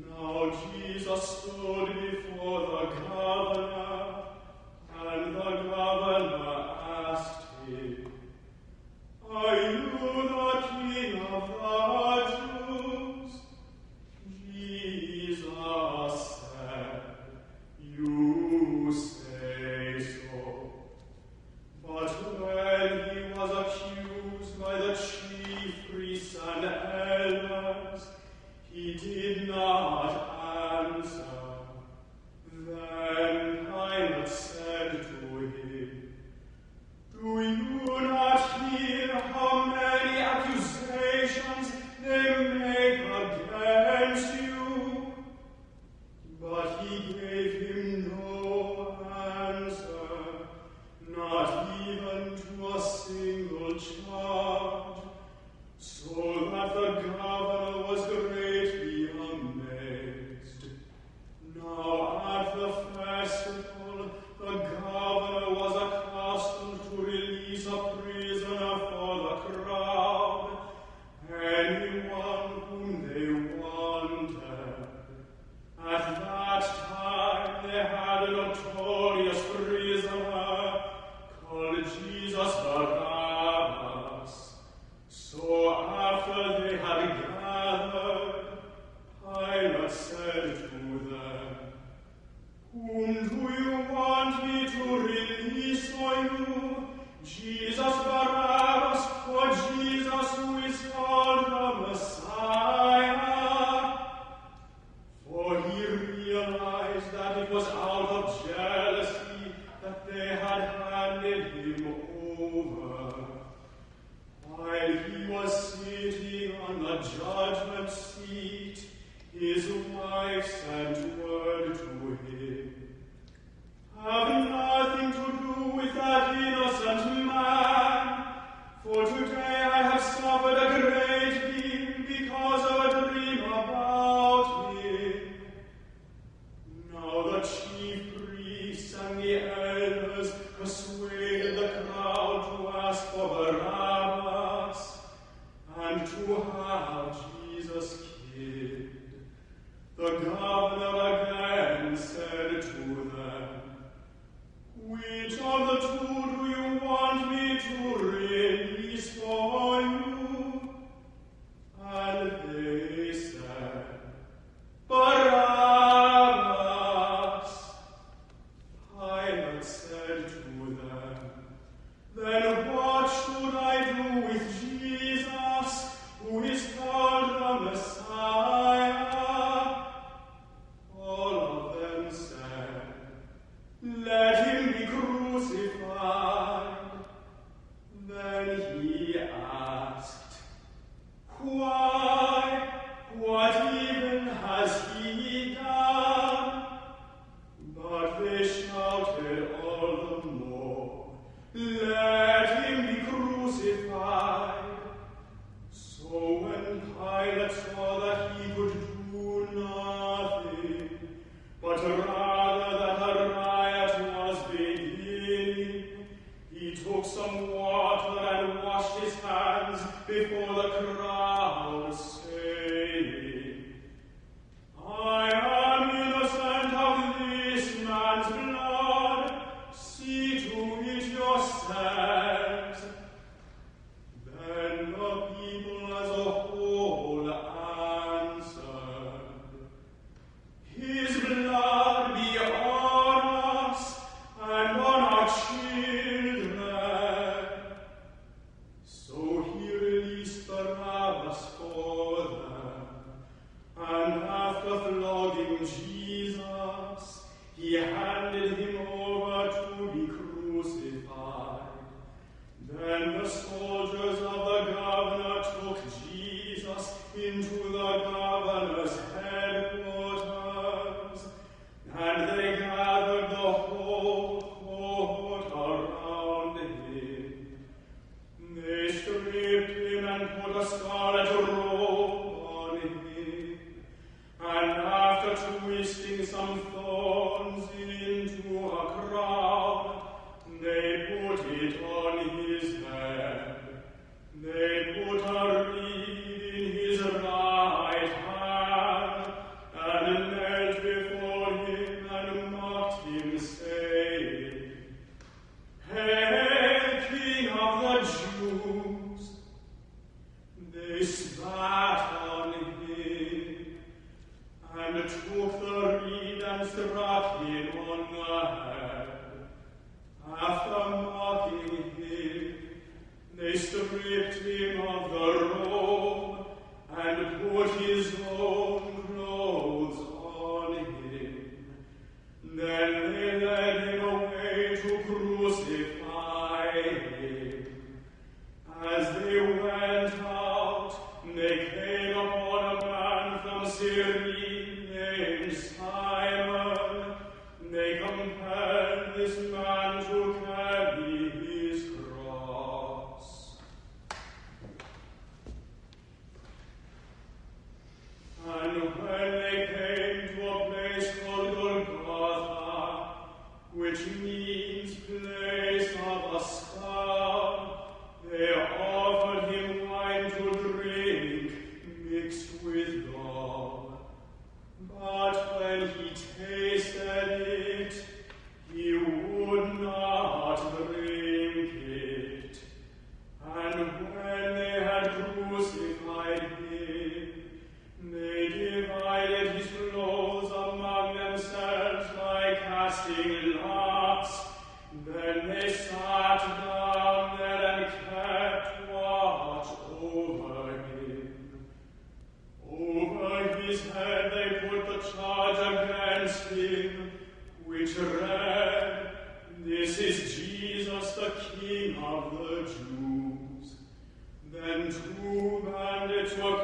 Now Jesus stood Maria. So when Pilate saw that he would us into the dark. is on him? And took the reed and struck him on the head. After mocking him, they stripped him of the robe and put his him, which read, This is Jesus, the King of the Jews. Then two bandits were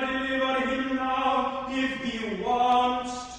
deliver him now if he wants